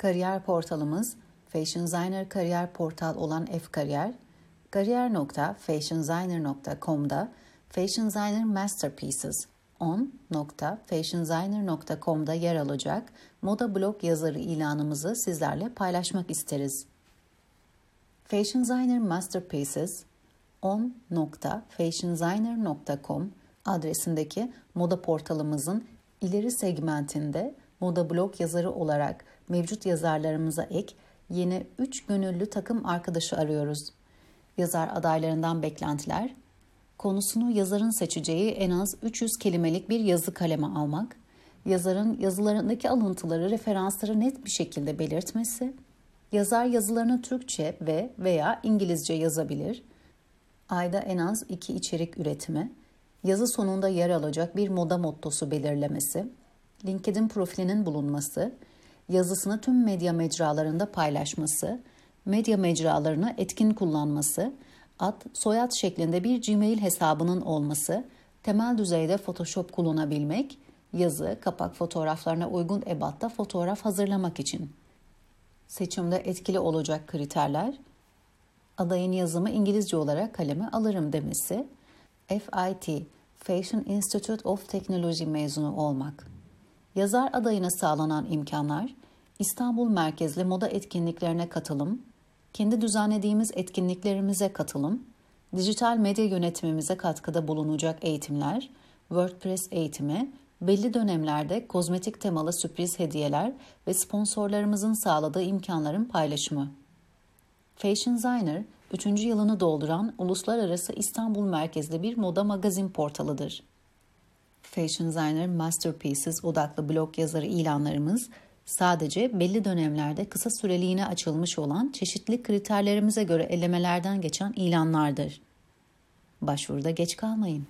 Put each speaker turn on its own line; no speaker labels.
Kariyer portalımız Fashion Designer kariyer portal olan F Kariyer, kariyer.fashiondesigner.com'da Fashion Designer Masterpieces on.fashiondesigner.com'da yer alacak moda blog yazarı ilanımızı sizlerle paylaşmak isteriz. Fashion Designer Masterpieces on.fashiondesigner.com adresindeki moda portalımızın ileri segmentinde moda blog yazarı olarak mevcut yazarlarımıza ek yeni 3 gönüllü takım arkadaşı arıyoruz. Yazar adaylarından beklentiler, konusunu yazarın seçeceği en az 300 kelimelik bir yazı kaleme almak, yazarın yazılarındaki alıntıları, referansları net bir şekilde belirtmesi, yazar yazılarını Türkçe ve veya İngilizce yazabilir, ayda en az iki içerik üretimi, yazı sonunda yer alacak bir moda mottosu belirlemesi, LinkedIn profilinin bulunması, yazısını tüm medya mecralarında paylaşması, medya mecralarını etkin kullanması, ad, soyad şeklinde bir Gmail hesabının olması, temel düzeyde Photoshop kullanabilmek, yazı, kapak fotoğraflarına uygun ebatta fotoğraf hazırlamak için. Seçimde etkili olacak kriterler, adayın yazımı İngilizce olarak kaleme alırım demesi, FIT, Fashion Institute of Technology mezunu olmak. Yazar adayına sağlanan imkanlar, İstanbul merkezli moda etkinliklerine katılım, kendi düzenlediğimiz etkinliklerimize katılım, dijital medya yönetimimize katkıda bulunacak eğitimler, WordPress eğitimi, belli dönemlerde kozmetik temalı sürpriz hediyeler ve sponsorlarımızın sağladığı imkanların paylaşımı. Fashion Designer, 3. yılını dolduran uluslararası İstanbul merkezli bir moda magazin portalıdır. Fashion Designer Masterpieces odaklı blog yazarı ilanlarımız sadece belli dönemlerde kısa süreliğine açılmış olan çeşitli kriterlerimize göre elemelerden geçen ilanlardır. Başvuruda geç kalmayın.